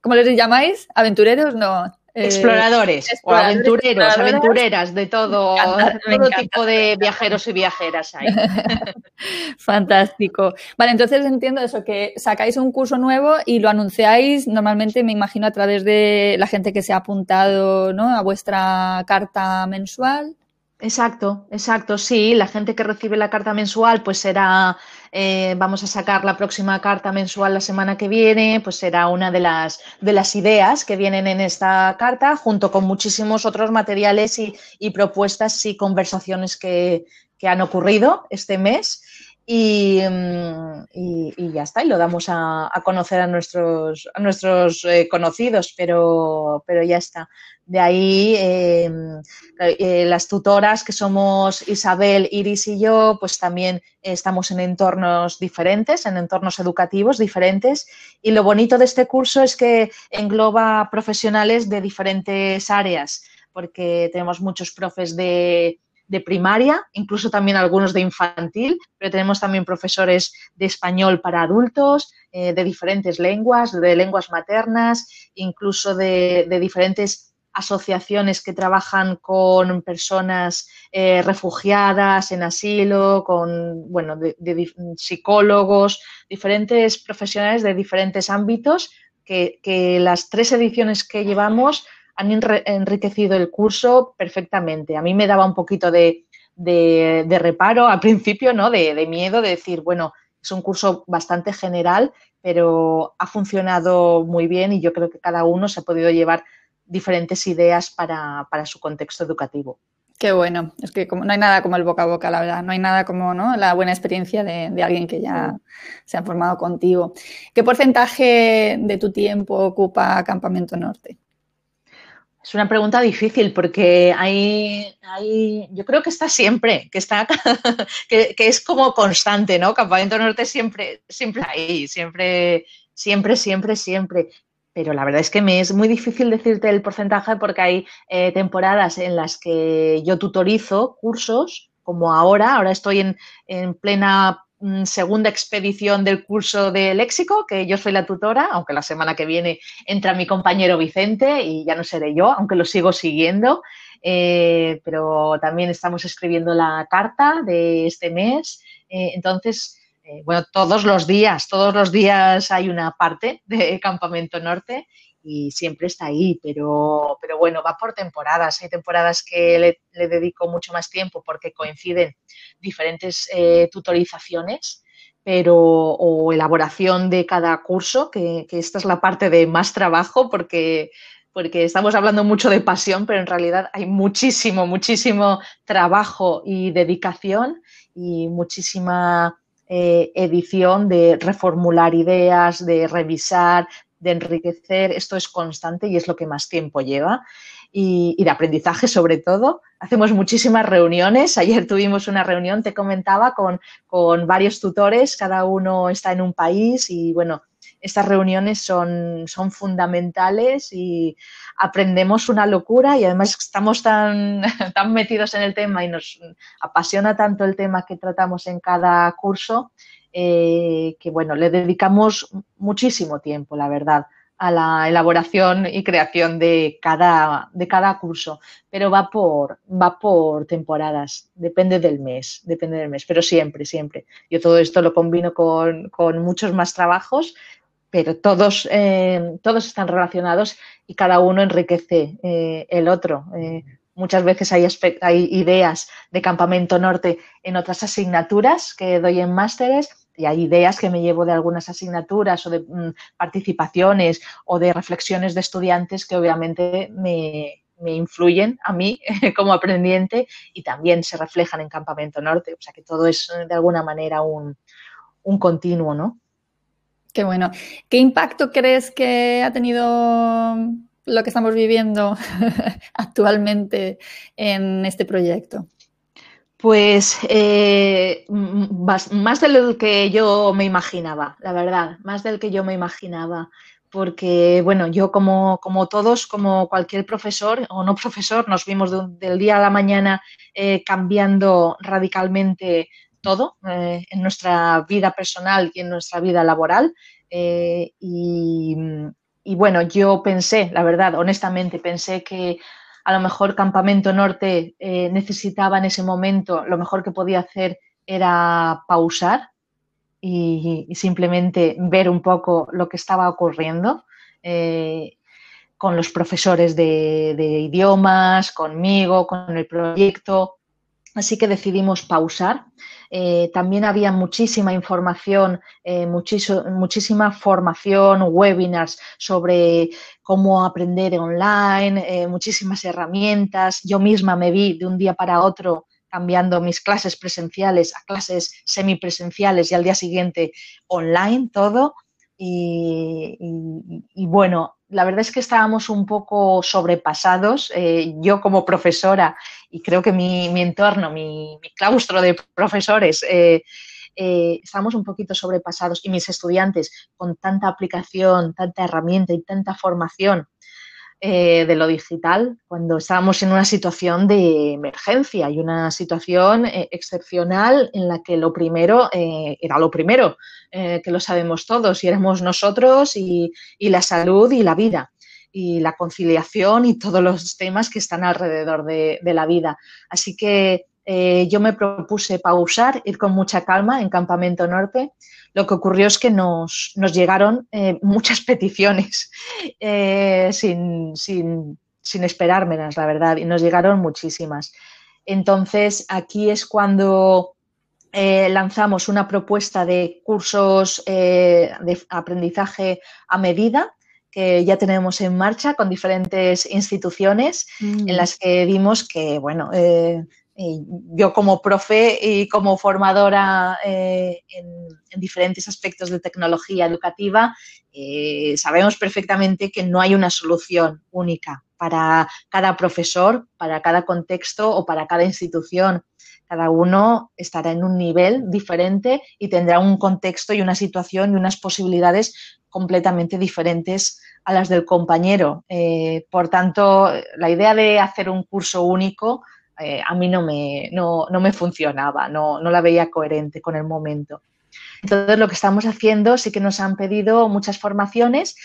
¿Cómo les llamáis? ¿Aventureros? No. Eh, exploradores, o aventureros, aventureras, de todo, todo tipo de viajeros y viajeras hay. Fantástico. Vale, entonces entiendo eso, que sacáis un curso nuevo y lo anunciáis normalmente, me imagino, a través de la gente que se ha apuntado ¿no? a vuestra carta mensual. Exacto, exacto, sí, la gente que recibe la carta mensual pues será, eh, vamos a sacar la próxima carta mensual la semana que viene, pues será una de las, de las ideas que vienen en esta carta, junto con muchísimos otros materiales y, propuestas y conversaciones que, han ocurrido este mes. Mm, y, ya está, y lo damos a, conocer a nuestros, a nuestros eh, conocidos, pero, pero ya está. De ahí em, eh, las tutoras que somos Isabel, Iris y yo, pues también estamos en entornos diferentes, en entornos educativos diferentes. Y lo bonito de este curso es que engloba profesionales de diferentes áreas, porque tenemos muchos profes de, primaria, incluso también algunos de infantil, pero tenemos también profesores de español para adultos, eh, de diferentes lenguas, de lenguas maternas, incluso de, de diferentes asociaciones que trabajan con personas eh, refugiadas en asilo, con bueno, de, psicólogos, diferentes profesionales de diferentes ámbitos, que, las tres ediciones que llevamos han enriquecido el curso perfectamente. A mí me daba un poquito de, reparo al principio, ¿no? De, de miedo, de decir, bueno, es un curso bastante general, pero ha funcionado muy bien y yo creo que cada uno se ha podido llevar diferentes ideas para, su contexto educativo. Qué bueno, es que como, no hay nada como el boca a boca, la verdad, no hay nada como ¿no? la buena experiencia de, alguien que ya se ha formado contigo. ¿Qué porcentaje de tu tiempo ocupa Campamento Norte? Es una pregunta difícil porque hay, hay yo creo que está siempre, que está, que, que, es como constante, ¿no? Campamento Norte siempre, siempre ahí, siempre, siempre, siempre, siempre pero la verdad es que me es muy difícil decirte el porcentaje porque hay eh, temporadas en las que yo tutorizo cursos, como ahora, ahora estoy en, plena mm, segunda expedición del curso de léxico, que yo soy la tutora, aunque la semana que viene entra mi compañero Vicente y ya no seré yo, aunque lo sigo siguiendo. Eh, pero también estamos escribiendo la carta de este mes. Eh, entonces, eh, bueno, todos los días, todos los días hay una parte de Campamento Norte y siempre está ahí, pero, pero bueno, va por temporadas. Hay temporadas que le, dedico mucho más tiempo porque coinciden diferentes eh, tutorizaciones pero, o elaboración de cada curso, que, que, esta es la parte de más trabajo porque, porque estamos hablando mucho de pasión, pero en realidad hay muchísimo, muchísimo trabajo y dedicación y muchísima eh, edición de reformular ideas, de revisar, de enriquecer. Esto es constante y es lo que más tiempo lleva. Y, de aprendizaje sobre todo. Hacemos muchísimas reuniones. Ayer tuvimos una reunión, te comentaba, con, con varios tutores, cada uno está en un país y bueno, estas reuniones son, son fundamentales y aprendemos una locura y además estamos tan, tan metidos en el tema y nos apasiona tanto el tema que tratamos en cada curso eh, que, bueno, le dedicamos muchísimo tiempo, la verdad a la elaboración y creación de cada, de cada curso, pero va por, va por temporadas, depende del mes, depende del mes, pero siempre, siempre. Yo todo esto lo combino con, con muchos más trabajos pero todos, eh, todos están relacionados y cada uno enriquece eh, el otro. Eh, muchas veces hay, ideas de Campamento Norte en otras asignaturas que doy en másteres y hay ideas que me llevo de algunas asignaturas o de mm, participaciones o de reflexiones de estudiantes que obviamente me, me influyen a mí como aprendiente y también se reflejan en Campamento Norte. O sea que todo es de alguna manera un, un continuo, ¿no? Qué bueno. ¿Qué impacto crees que ha tenido lo que estamos viviendo actualmente en este proyecto? Pues eh, más, de lo que yo me imaginaba, la verdad, más del que yo me imaginaba. Porque, bueno, yo como, como todos, como cualquier profesor o no profesor, nos vimos del día a la mañana eh, cambiando radicalmente todo eh, en nuestra vida personal y en nuestra vida laboral. Eh, y, bueno, yo pensé, la verdad, honestamente, pensé que a lo mejor Campamento Norte eh, necesitaba en ese momento, lo mejor que podía hacer era pausar y, simplemente ver un poco lo que estaba ocurriendo con los profesores de, de idiomas, conmigo, con el proyecto. Así que decidimos pausar eh, también había muchísima información, eh, muchísima formación, webinars sobre cómo aprender online, eh, muchísimas herramientas. Yo misma me vi de un día para otro cambiando mis clases presenciales a clases semipresenciales y al día siguiente online todo. Y, bueno, la verdad es que estábamos un poco sobrepasados. Eh, yo como profesora y creo que mi, entorno, mi, claustro de profesores, eh, eh, estábamos un poquito sobrepasados y mis estudiantes con tanta aplicación, tanta herramienta y tanta formación eh, de lo digital cuando estábamos en una situación de emergencia y una situación eh, excepcional en la que lo primero eh, era lo primero, que lo sabemos todos, y éramos nosotros y, la salud y la vida. y la conciliación y todos los temas que están alrededor de, la vida. Así que eh, yo me propuse pausar, ir con mucha calma en Campamento Norte. Lo que ocurrió es que nos, llegaron eh, muchas peticiones eh, sin, sin, sin esperármelas, la verdad, y nos llegaron muchísimas. Entonces, aquí es cuando lanzamos una propuesta de cursos de aprendizaje a medida que ya tenemos en marcha con diferentes instituciones en mm. las que vimos que, bueno, eh, yo como profe y como formadora eh, en, diferentes aspectos de tecnología educativa, eh, sabemos perfectamente que no hay una solución única para cada profesor, para cada contexto o para cada institución. Cada uno estará en un nivel diferente y tendrá un contexto y una situación y unas posibilidades completamente diferentes a las del compañero. Eh, por tanto, la idea de hacer un curso único eh, a mí no me, no, me funcionaba, no, no, la veía coherente con el momento. Entonces, lo que estamos haciendo sí que nos han pedido muchas formaciones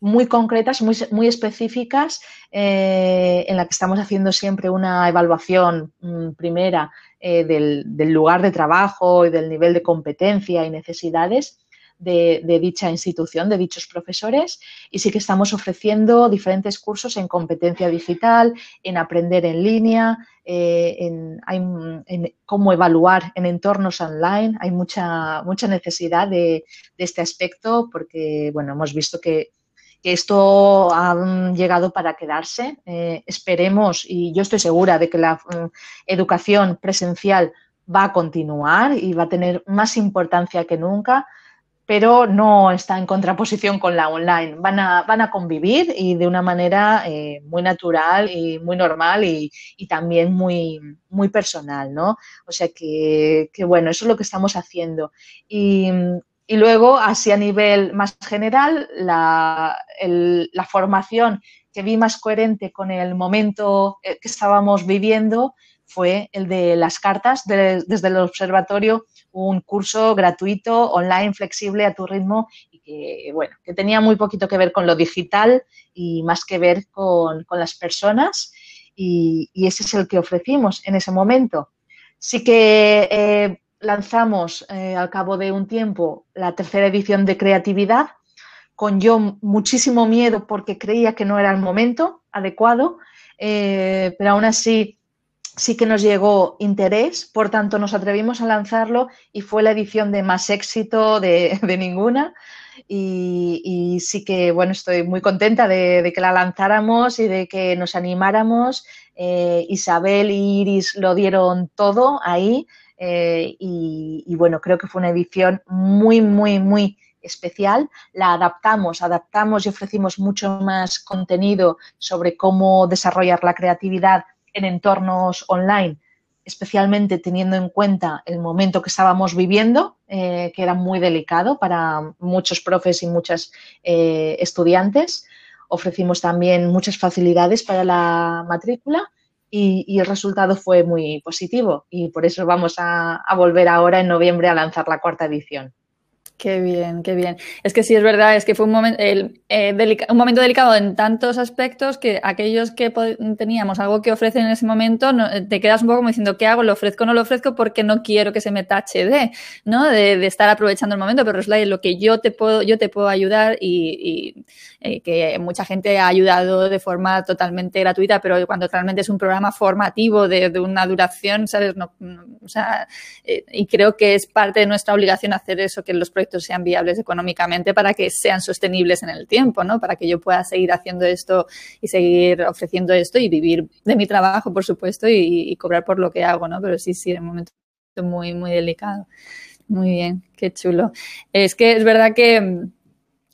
muy concretas, muy, muy específicas, eh, en la que estamos haciendo siempre una evaluación mm, primera del, del lugar de trabajo y del nivel de competencia y necesidades de, dicha institución, de dichos profesores, y sí que estamos ofreciendo diferentes cursos en competencia digital, en aprender en línea, eh, en, cómo evaluar en entornos online. Hay mucha, mucha necesidad de, este aspecto porque, bueno, hemos visto que esto ha llegado para quedarse. Eh, esperemos, y yo estoy segura de que la mm, educación presencial va a continuar y va a tener más importancia que nunca pero no está en contraposición con la online. Van a, van a convivir y de una manera eh, muy natural y muy normal y, también muy, muy personal, ¿no? O sea que, bueno, eso es lo que estamos haciendo. Y, luego, así a nivel más general, la, la formación que vi más coherente con el momento eh, que estábamos viviendo fue el de las cartas desde el observatorio un curso gratuito, online, flexible, a tu ritmo y que, bueno, que tenía muy poquito que ver con lo digital y más que ver con, las personas y, ese es el que ofrecimos en ese momento. Sí que eh, lanzamos eh, al cabo de un tiempo la tercera edición de creatividad con yo muchísimo miedo porque creía que no era el momento adecuado, eh, pero aún así sí que nos llegó interés, por tanto nos atrevimos a lanzarlo y fue la edición de más éxito de, ninguna. Y, sí que, bueno, estoy muy contenta de, que la lanzáramos y de que nos animáramos. Eh, Isabel y Iris lo dieron todo ahí eh, y, y, bueno, creo que fue una edición muy, muy, muy especial. La adaptamos, adaptamos y ofrecimos mucho más contenido sobre cómo desarrollar la creatividad en entornos online, especialmente teniendo en cuenta el momento que estábamos viviendo, eh, que era muy delicado para muchos profes y muchas eh, estudiantes. Ofrecimos también muchas facilidades para la matrícula y, el resultado fue muy positivo y por eso vamos a volver ahora en noviembre a lanzar la cuarta edición. Qué bien, qué bien. Es que sí, es verdad, es que fue un, momento, eh, un momento delicado en tantos aspectos que aquellos que teníamos algo que ofrecer en ese momento, eh, te quedas un poco como diciendo, ¿qué hago? ¿Lo ofrezco no lo ofrezco? Porque no quiero que se me tache de, ¿no? De, estar aprovechando el momento, pero es lo que yo te puedo, yo te puedo ayudar y, eh, que mucha gente ha ayudado de forma totalmente gratuita, pero cuando realmente es un programa formativo de, una duración, ¿sabes? No, o sea, y creo que es parte de nuestra obligación hacer eso, que los proyectos sean viables económicamente para que sean sostenibles en el tiempo, ¿no? Para que yo pueda seguir haciendo esto y seguir ofreciendo esto y vivir de mi trabajo, por supuesto, y, cobrar por lo que hago, ¿no? Pero sí, sí, un momento muy, muy delicado. Muy bien, qué chulo. Es que es verdad que,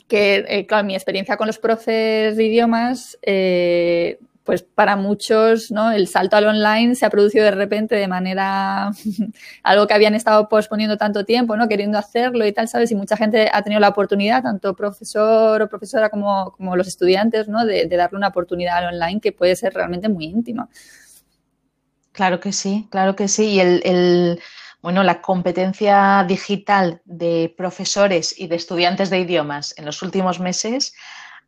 que eh, claro, mi experiencia con los profes de idiomas eh, pues para muchos, ¿no? El salto al online se ha producido de repente de manera algo que habían estado posponiendo tanto tiempo, ¿no? Queriendo hacerlo y tal, ¿sabes? Y mucha gente ha tenido la oportunidad, tanto profesor o profesora como, como los estudiantes, ¿no? De, darle una oportunidad al online que puede ser realmente muy íntima. Claro que sí, claro que sí. Y el, bueno, la competencia digital de profesores y de estudiantes de idiomas en los últimos meses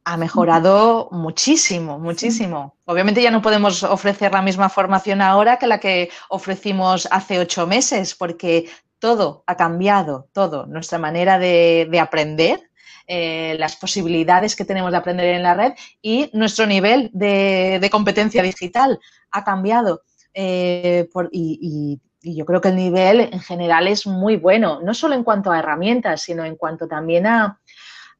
ha mejorado muchísimo, muchísimo. Obviamente ya no podemos ofrecer la misma formación ahora que la que ofrecimos hace ocho meses, porque todo ha cambiado, todo. Nuestra manera de, aprender, eh, las posibilidades que tenemos de aprender en la red y nuestro nivel de, competencia digital ha cambiado. Eh, y, yo creo que el nivel en general es muy bueno, no solo en cuanto a herramientas, sino en cuanto también a,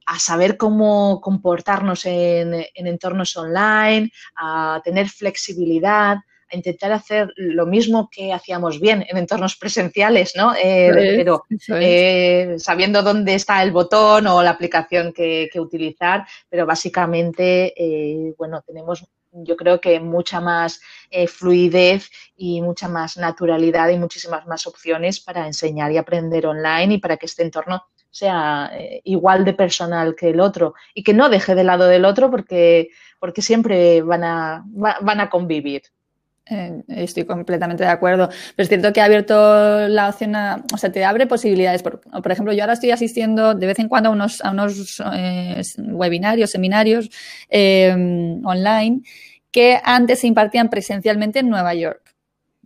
a saber cómo comportarnos en, entornos online, a tener flexibilidad, a intentar hacer lo mismo que hacíamos bien en entornos presenciales, ¿no? Eh, pero eh, sabiendo dónde está el botón o la aplicación que, utilizar, pero básicamente, eh, bueno, tenemos yo creo que mucha más fluidez y mucha más naturalidad y muchísimas más opciones para enseñar y aprender online y para que este entorno sea eh, igual de personal que el otro y que no deje de lado del otro porque, porque siempre van a, van a convivir. Eh, estoy completamente de acuerdo. Pero es cierto que ha abierto la opción a, o sea, te abre posibilidades. Por, por ejemplo, yo ahora estoy asistiendo de vez en cuando a unos, a unos eh, webinarios, seminarios online que antes se impartían presencialmente en Nueva York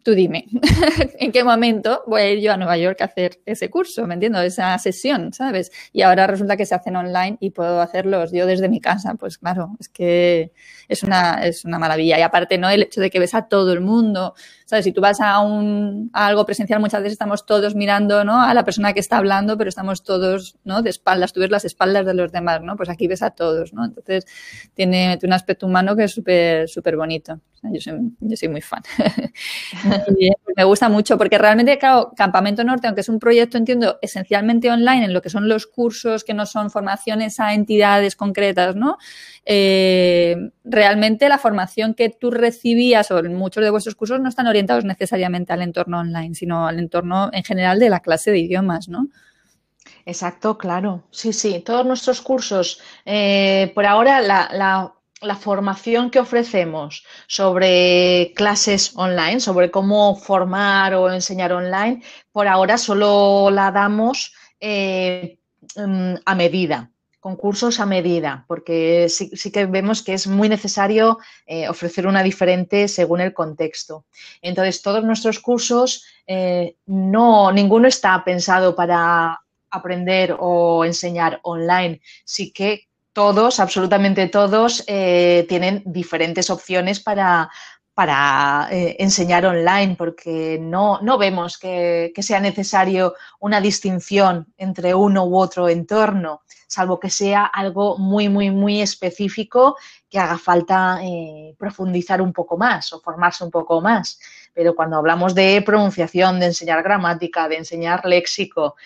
tú dime, ¿en qué momento voy a ir yo a Nueva York a hacer ese curso? ¿Me entiendo? Esa sesión, ¿sabes? Y ahora resulta que se hacen online y puedo hacerlos yo desde mi casa. Pues claro, es que es una, es una maravilla. Y aparte, ¿no? El hecho de que ves a todo el mundo, ¿sabes? Si tú vas a, un, algo presencial, muchas veces estamos todos mirando, ¿no? A la persona que está hablando, pero estamos todos, ¿no? De espaldas. Tú ves las espaldas de los demás, ¿no? Pues aquí ves a todos, ¿no? Entonces, tiene, un aspecto humano que es súper, súper bonito. Yo soy, yo soy muy fan. Pues me gusta mucho porque realmente, claro, Campamento Norte, aunque es un proyecto, entiendo, esencialmente online, en lo que son los cursos que no son formaciones a entidades concretas, ¿no? Eh, realmente la formación que tú recibías o muchos de vuestros cursos no están orientados necesariamente al entorno online, sino al entorno en general de la clase de idiomas, ¿no? Exacto, claro. Sí, sí. Todos nuestros cursos, eh, por ahora, la formación que ofrecemos sobre clases online, sobre cómo formar o enseñar online, por ahora solo la damos eh, mm, a medida, con cursos a medida, porque sí, que vemos que es muy necesario eh, ofrecer una diferente según el contexto. Entonces, todos nuestros cursos, eh, no, ninguno está pensado para aprender o enseñar online, sí que todos, absolutamente todos, eh, tienen diferentes opciones para, para eh, enseñar online, porque no, no vemos que, sea necesario una distinción entre uno u otro entorno, salvo que sea algo muy, muy, muy específico que haga falta eh, profundizar un poco más o formarse un poco más. Pero cuando hablamos de pronunciación, de enseñar gramática, de enseñar léxico,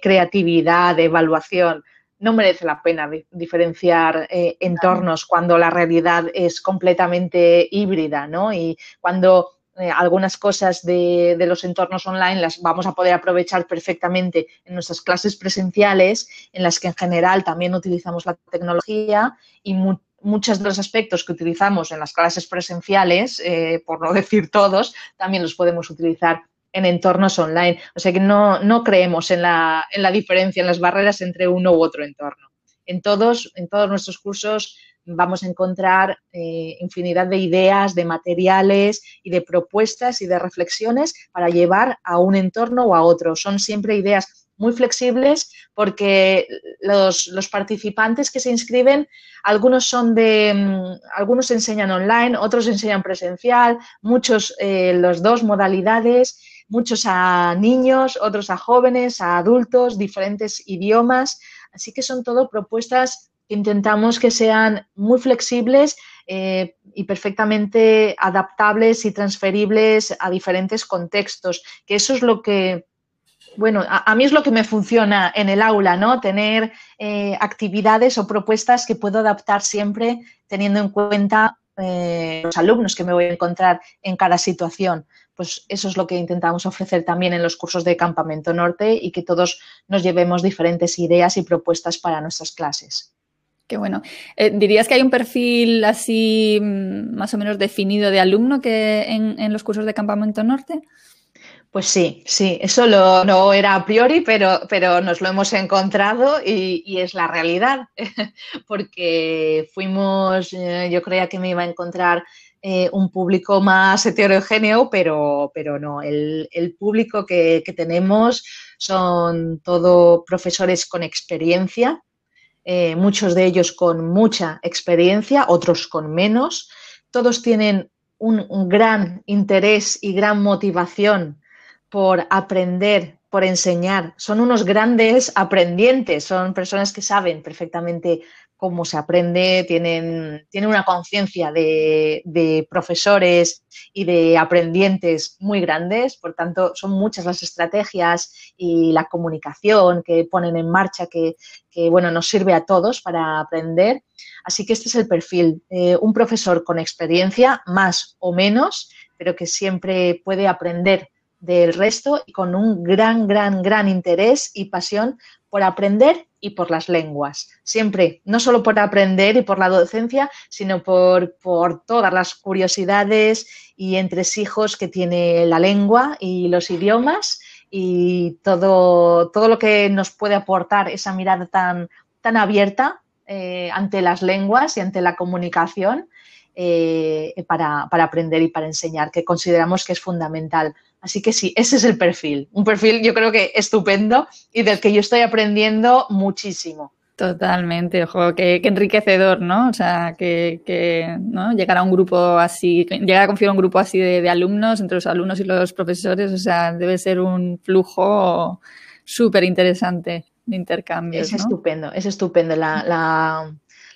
creatividad, de evaluación, no merece la pena diferenciar eh, entornos cuando la realidad es completamente híbrida, ¿no? Y cuando eh, algunas cosas de, los entornos online las vamos a poder aprovechar perfectamente en nuestras clases presenciales, en las que en general también utilizamos la tecnología y muchos de los aspectos que utilizamos en las clases presenciales, eh, por no decir todos, también los podemos utilizar en entornos online. O sea que no, creemos en la, en la, diferencia, en las barreras entre uno u otro entorno. En todos, en todos nuestros cursos vamos a encontrar eh, infinidad de ideas, de materiales y de propuestas y de reflexiones para llevar a un entorno o a otro. Son siempre ideas muy flexibles porque los, participantes que se inscriben, algunos son de, mm, algunos enseñan online, otros enseñan presencial, muchos eh, los dos modalidades muchos a niños, otros a jóvenes, a adultos, diferentes idiomas. Así que son todo propuestas que intentamos que sean muy flexibles eh, y perfectamente adaptables y transferibles a diferentes contextos, que eso es lo que, bueno, a, mí es lo que me funciona en el aula, ¿no? Tener eh, actividades o propuestas que puedo adaptar siempre teniendo en cuenta eh, los alumnos que me voy a encontrar en cada situación pues eso es lo que intentamos ofrecer también en los cursos de Campamento Norte y que todos nos llevemos diferentes ideas y propuestas para nuestras clases. Qué bueno. Eh, ¿Dirías que hay un perfil así mm, más o menos definido de alumno que en, los cursos de Campamento Norte? Pues sí, sí, eso no era a priori, pero, pero nos lo hemos encontrado y, es la realidad, porque fuimos, eh, yo creía que me iba a encontrar eh, un público más heterogéneo, pero, pero no, el, público que, tenemos son todo profesores con experiencia, eh, muchos de ellos con mucha experiencia, otros con menos, todos tienen un gran interés y gran motivación por aprender, por enseñar. Son unos grandes aprendientes, son personas que saben perfectamente cómo se aprende, tienen, una conciencia de, profesores y de aprendientes muy grandes, por tanto son muchas las estrategias y la comunicación que ponen en marcha que, bueno, nos sirve a todos para aprender. Así que este es el perfil, eh, un profesor con experiencia, más o menos, pero que siempre puede aprender del resto y con un gran, gran, gran interés y pasión por aprender y por las lenguas. Siempre, no solo por aprender y por la docencia, sino por, por todas las curiosidades y entresijos que tiene la lengua y los idiomas y todo, todo lo que nos puede aportar esa mirada tan, tan abierta eh, ante las lenguas y ante la comunicación eh, para, para aprender y para enseñar, que consideramos que es fundamental Así que sí, ese es el perfil. Un perfil yo creo que estupendo y del que yo estoy aprendiendo muchísimo. Totalmente, ojo, qué, enriquecedor, ¿no? O sea, que, ¿no? llegar a un grupo así, llegar a confiar a un grupo así de, alumnos, entre los alumnos y los profesores, o sea, debe ser un flujo súper interesante de intercambio. Es estupendo, es estupendo. la, la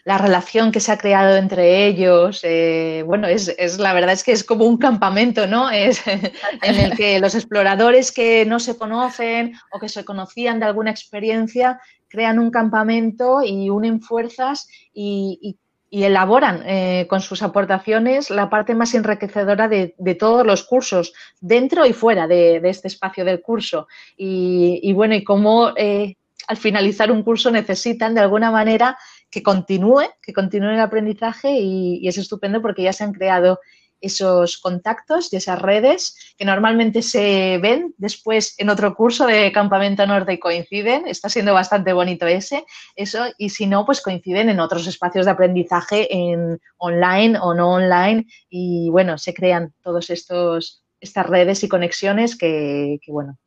relación que se ha creado entre ellos, eh, bueno, es, la verdad es que es como un campamento, ¿no? Es en el que los exploradores que no se conocen o que se conocían de alguna experiencia crean un campamento y unen fuerzas y, elaboran eh, con sus aportaciones la parte más enriquecedora de, todos los cursos, dentro y fuera de, este espacio del curso. Y, bueno, y cómo eh, al finalizar un curso necesitan de alguna manera que continúe, que continúe el aprendizaje y, es estupendo porque ya se han creado esos contactos y esas redes que normalmente se ven después en otro curso de Campamento Norte y coinciden. Está siendo bastante bonito ese, eso, y si no, pues coinciden en otros espacios de aprendizaje en online o no online y bueno, se crean todos estos estas redes y conexiones que, que bueno,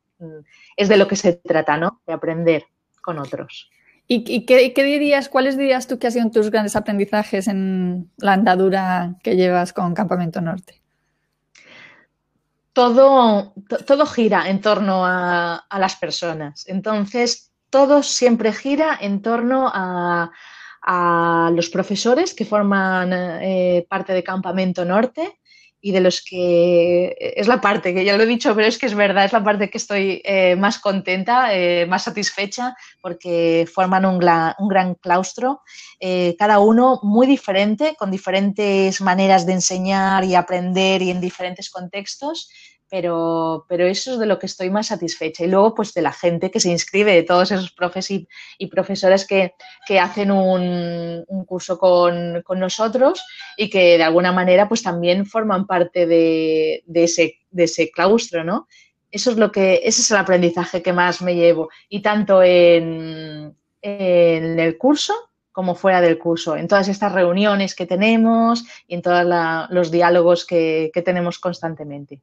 es de lo que se trata, ¿no? De aprender con otros. ¿Y, qué, dirías, cuáles dirías tú que han sido tus grandes aprendizajes en la andadura que llevas con Campamento Norte? Todo, todo gira en torno a, las personas. Entonces, todo siempre gira en torno a, los profesores que forman eh, parte de Campamento Norte y de los que es la parte que ya lo he dicho, pero es que es verdad, es la parte que estoy eh, más contenta, eh, más satisfecha, porque forman un, gran claustro, eh, cada uno muy diferente, con diferentes maneras de enseñar y aprender y en diferentes contextos, pero, pero eso es de lo que estoy más satisfecha. Y luego, pues de la gente que se inscribe, de todos esos profes y, profesores que, hacen un, curso con, nosotros y que de alguna manera, pues también forman parte de, ese, de ese claustro, ¿no? Eso es lo que, ese es el aprendizaje que más me llevo. Y tanto en, en el curso como fuera del curso, en todas estas reuniones que tenemos y en todos los diálogos que tenemos constantemente.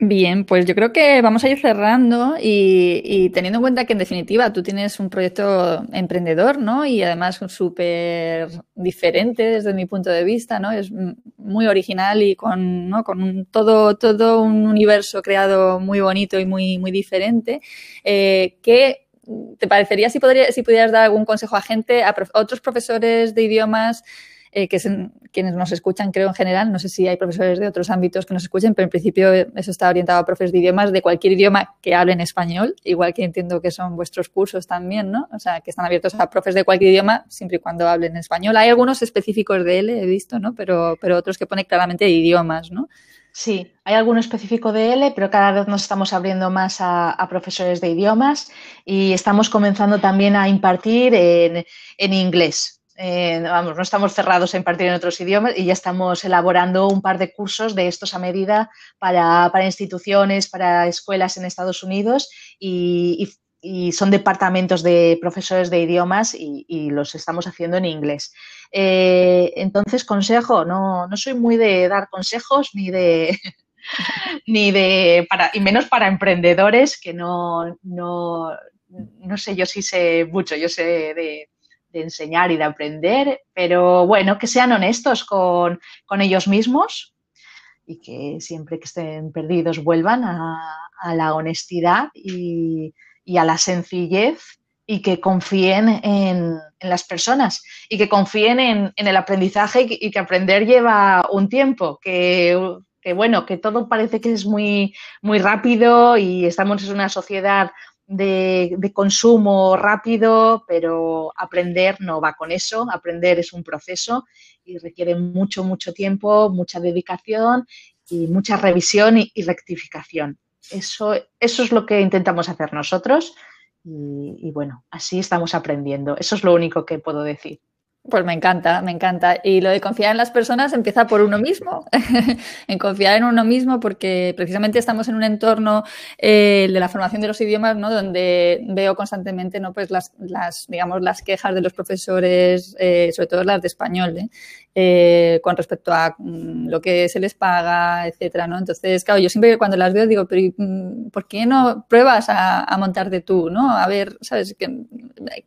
Bien, pues yo creo que vamos a ir cerrando y, teniendo en cuenta que en definitiva tú tienes un proyecto emprendedor, ¿no? Y además súper diferente desde mi punto de vista, ¿no? Es muy original y con, ¿no? con un, todo, todo un universo creado muy bonito y muy, muy diferente. Eh, ¿Qué te parecería si, podría, si pudieras dar algún consejo a gente, a otros profesores de idiomas? Eh, que son quienes nos escuchan, creo en general. No sé si hay profesores de otros ámbitos que nos escuchen, pero en principio eso está orientado a profes de idiomas de cualquier idioma que hablen español, igual que entiendo que son vuestros cursos también, ¿no? O sea, que están abiertos a profes de cualquier idioma siempre y cuando hablen español. Hay algunos específicos de él, he visto, ¿no? Pero, pero otros que ponen claramente idiomas, ¿no? Sí, hay alguno específico de L, pero cada vez nos estamos abriendo más a, profesores de idiomas y estamos comenzando también a impartir en, en inglés eh, vamos, no estamos cerrados a impartir en otros idiomas y ya estamos elaborando un par de cursos de estos a medida para, instituciones, para escuelas en Estados Unidos y, son departamentos de profesores de idiomas y, los estamos haciendo en inglés. Eh, entonces, consejo, no, no soy muy de dar consejos ni de ni de para, y menos para emprendedores que no, no, no sé yo si sé mucho, yo sé de, enseñar y de aprender, pero bueno, que sean honestos con, ellos mismos y que siempre que estén perdidos vuelvan a, la honestidad y, a la sencillez y que confíen en, las personas y que confíen en, el aprendizaje y que, aprender lleva un tiempo, que, bueno, que todo parece que es muy, muy rápido y estamos en una sociedad de, consumo rápido, pero aprender no va con eso. Aprender es un proceso y requiere mucho, mucho tiempo, mucha dedicación y mucha revisión y, rectificación. Eso, eso es lo que intentamos hacer nosotros y, bueno, así estamos aprendiendo. Eso es lo único que puedo decir. Pues me encanta, me encanta. Y lo de confiar en las personas empieza por uno mismo, en confiar en uno mismo, porque precisamente estamos en un entorno eh, de la formación de los idiomas, ¿no? Donde veo constantemente, ¿no? Pues las, las digamos, las quejas de los profesores, eh, sobre todo las de español, ¿eh? Eh, con respecto a mm, lo que se les paga, etcétera, ¿no? Entonces, claro, yo siempre cuando las veo digo, pero mm, ¿por qué no pruebas a, a montarte tú, no? A ver, ¿sabes? Que,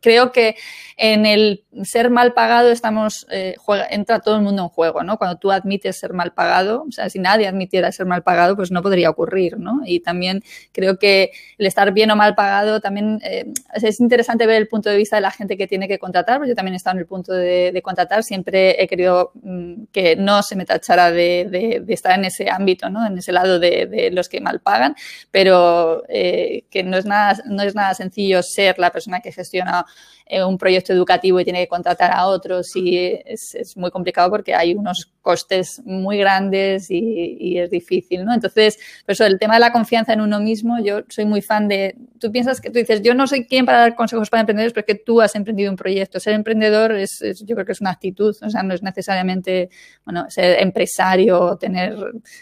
creo que en el ser mal pagado estamos, eh, entra todo el mundo en juego, ¿no? Cuando tú admites ser mal pagado, o sea, si nadie admitiera ser mal pagado, pues no podría ocurrir, ¿no? Y también creo que el estar bien o mal pagado también eh, es interesante ver el punto de vista de la gente que tiene que contratar, porque yo también he estado en el punto de contratar, siempre he querido Mm, que no se me tachara de, estar en ese ámbito, ¿no? en ese lado de, los que mal pagan, pero eh, que no es, nada, no es nada sencillo ser la persona que gestiona eh, un proyecto educativo y tiene que contratar a otros y es, es muy complicado porque hay unos costes muy grandes y, es difícil, ¿no? Entonces, por el tema de la confianza en uno mismo, yo soy muy fan de, tú piensas que tú dices, yo no soy quien para dar consejos para emprendedores, pero que tú has emprendido un proyecto. Ser emprendedor es, yo creo que es una actitud, o sea, no es necesariamente, bueno, ser empresario, tener,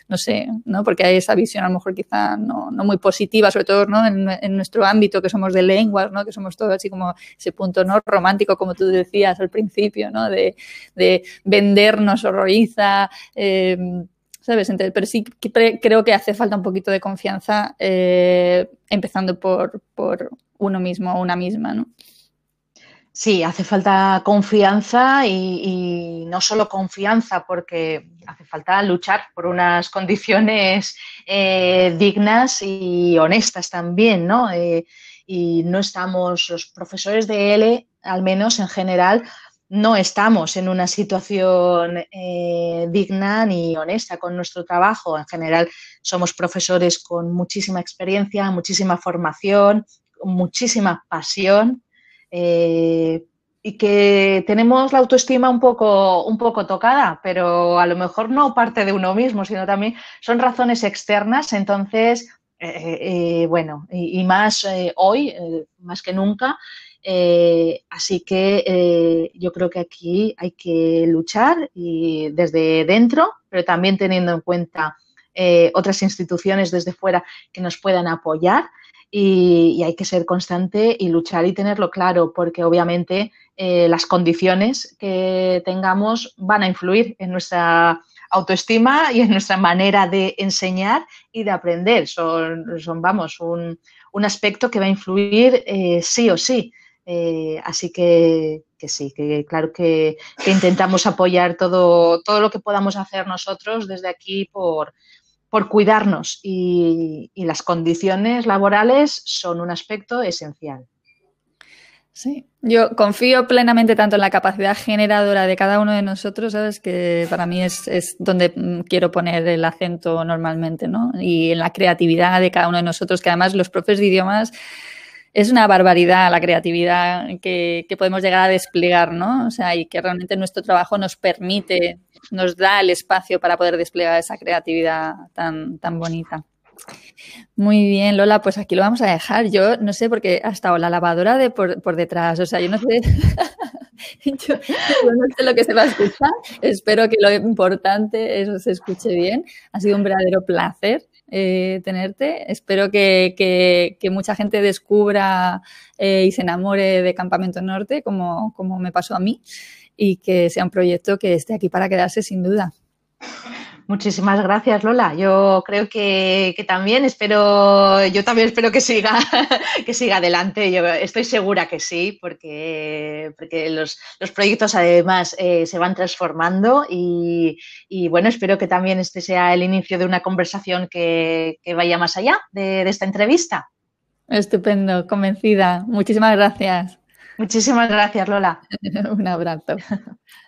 no sé, ¿no? Porque hay esa visión a lo mejor quizá no, no muy positiva, sobre todo, ¿no? En, nuestro ámbito que somos de lenguas, ¿no? Que somos todos así como ese punto ¿no? romántico, como tú decías al principio, ¿no? de, de vendernos Eh, ¿Sabes? pero sí creo que hace falta un poquito de confianza, eh, empezando por, por uno mismo o una misma, ¿no? Sí, hace falta confianza y, no solo confianza, porque hace falta luchar por unas condiciones eh, dignas y honestas también, ¿no? y no estamos, los profesores de L, al menos en general, no estamos en una situación eh, digna ni honesta con nuestro trabajo. En general, somos profesores con muchísima experiencia, muchísima formación, muchísima pasión eh, y que tenemos la autoestima un poco, un poco tocada, pero a lo mejor no parte de uno mismo, sino también son razones externas. Entonces, eh, bueno, y, más hoy, más que nunca. Así que yo creo que aquí hay que luchar y desde dentro, pero también teniendo en cuenta otras instituciones desde fuera que nos puedan apoyar. Y, hay que ser constante y luchar y tenerlo claro, porque obviamente las condiciones que tengamos van a influir en nuestra autoestima y en nuestra manera de enseñar y de aprender. Son, son vamos, un, aspecto que va a influir eh, sí o sí. Eh, así que, sí, que claro que, intentamos apoyar todo, todo lo que podamos hacer nosotros desde aquí por, por cuidarnos y las condiciones laborales son un aspecto esencial. Sí, yo confío plenamente tanto en la capacidad generadora de cada uno de nosotros, ¿sabes? Que para mí es, es donde mm, quiero poner el acento normalmente, ¿no? Y en la creatividad de cada uno de nosotros, que además los profes de idiomas es una barbaridad la creatividad que, podemos llegar a desplegar, ¿no? O sea, y que realmente nuestro trabajo nos permite, nos da el espacio para poder desplegar esa creatividad tan, tan bonita. Muy bien, Lola, pues aquí lo vamos a dejar. Yo no sé, porque ha estado la lavadora de por, detrás, o sea, yo no sé. yo, no sé lo que se va a escuchar. Espero que lo importante eso se escuche bien. Ha sido un verdadero placer eh, tenerte. Espero que, mucha gente descubra eh, y se enamore de Campamento Norte, como, como me pasó a mí, y que sea un proyecto que esté aquí para quedarse sin duda. Muchísimas gracias, Lola. Yo creo que, también espero, yo también espero que siga, que siga adelante. Yo estoy segura que sí, porque, porque los, proyectos además eh, se van transformando y, bueno, espero que también este sea el inicio de una conversación que, vaya más allá de, de esta entrevista. Estupendo, convencida. Muchísimas gracias. Muchísimas gracias, Lola. Un abrazo.